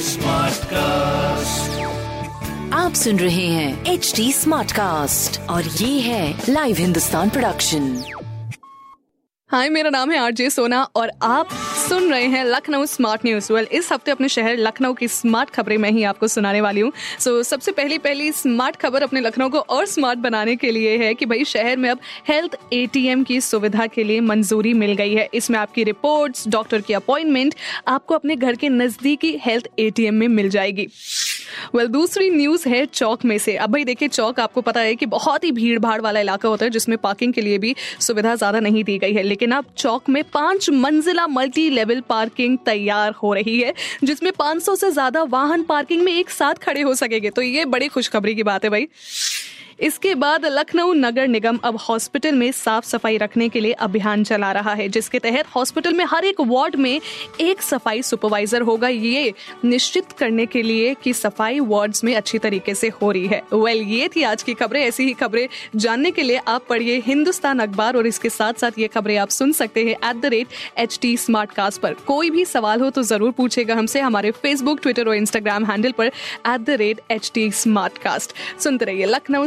Smart cast आप सुन रहे हैं एच डी स्मार्ट कास्ट और ये है लाइव हिंदुस्तान प्रोडक्शन हाय मेरा नाम है आरजे सोना और आप सुन रहे हैं लखनऊ स्मार्ट न्यूज़ वेल इस हफ़्ते अपने शहर लखनऊ की स्मार्ट खबरें मैं ही आपको सुनाने वाली हूँ। सो so, सबसे पहली पहली स्मार्ट खबर अपने लखनऊ को और स्मार्ट बनाने के लिए है कि भाई शहर में अब हेल्थ एटीएम की सुविधा के लिए मंजूरी मिल गई है। इसमें आपकी रिपोर्ट डॉक्टर की अपॉइंटमेंट आपको अपने घर के नजदीकी हेल्थ एटीएम में मिल जाएगी। वेल दूसरी न्यूज़ है चौक में से। अब भाई देखिए, चौक आपको पता है कि बहुत ही भीड़ भाड़ वाला इलाका होता है, जिसमें पार्किंग के लिए भी सुविधा ज़्यादा नहीं दी गई है। लेकिन अब चौक में पाँच मंजिला मल्टी लेवल पार्किंग तैयार हो रही है, जिसमें 500 से ज़्यादा वाहन पार्किंग में एक साथ खड़े हो सकेंगे। तो ये बड़ी खुशखबरी की बात है भाई। इसके बाद लखनऊ नगर निगम अब हॉस्पिटल में साफ़ सफ़ाई रखने के लिए अभियान चला रहा है जिसके तहत हॉस्पिटल में हर एक वार्ड में एक सफ़ाई सुपरवाइजर होगा। ये निश्चित करने के लिए कि सफ़ाई वार्ड्स में अच्छी तरीके से हो रही है। वेल well, ये थी आज की खबरें। ऐसी ही खबरें जानने के लिए आप पढ़िए हिंदुस्तान अखबार और इसके साथ साथ ये खबरें आप सुन सकते हैं at the rate H T Smartcast पर। कोई भी सवाल हो तो ज़रूर पूछेगा हमसे हमारे फेसबुक ट्विटर और इंस्टाग्राम हैंडल पर at the rate H T Smartcast सुनते रहिए लखनऊ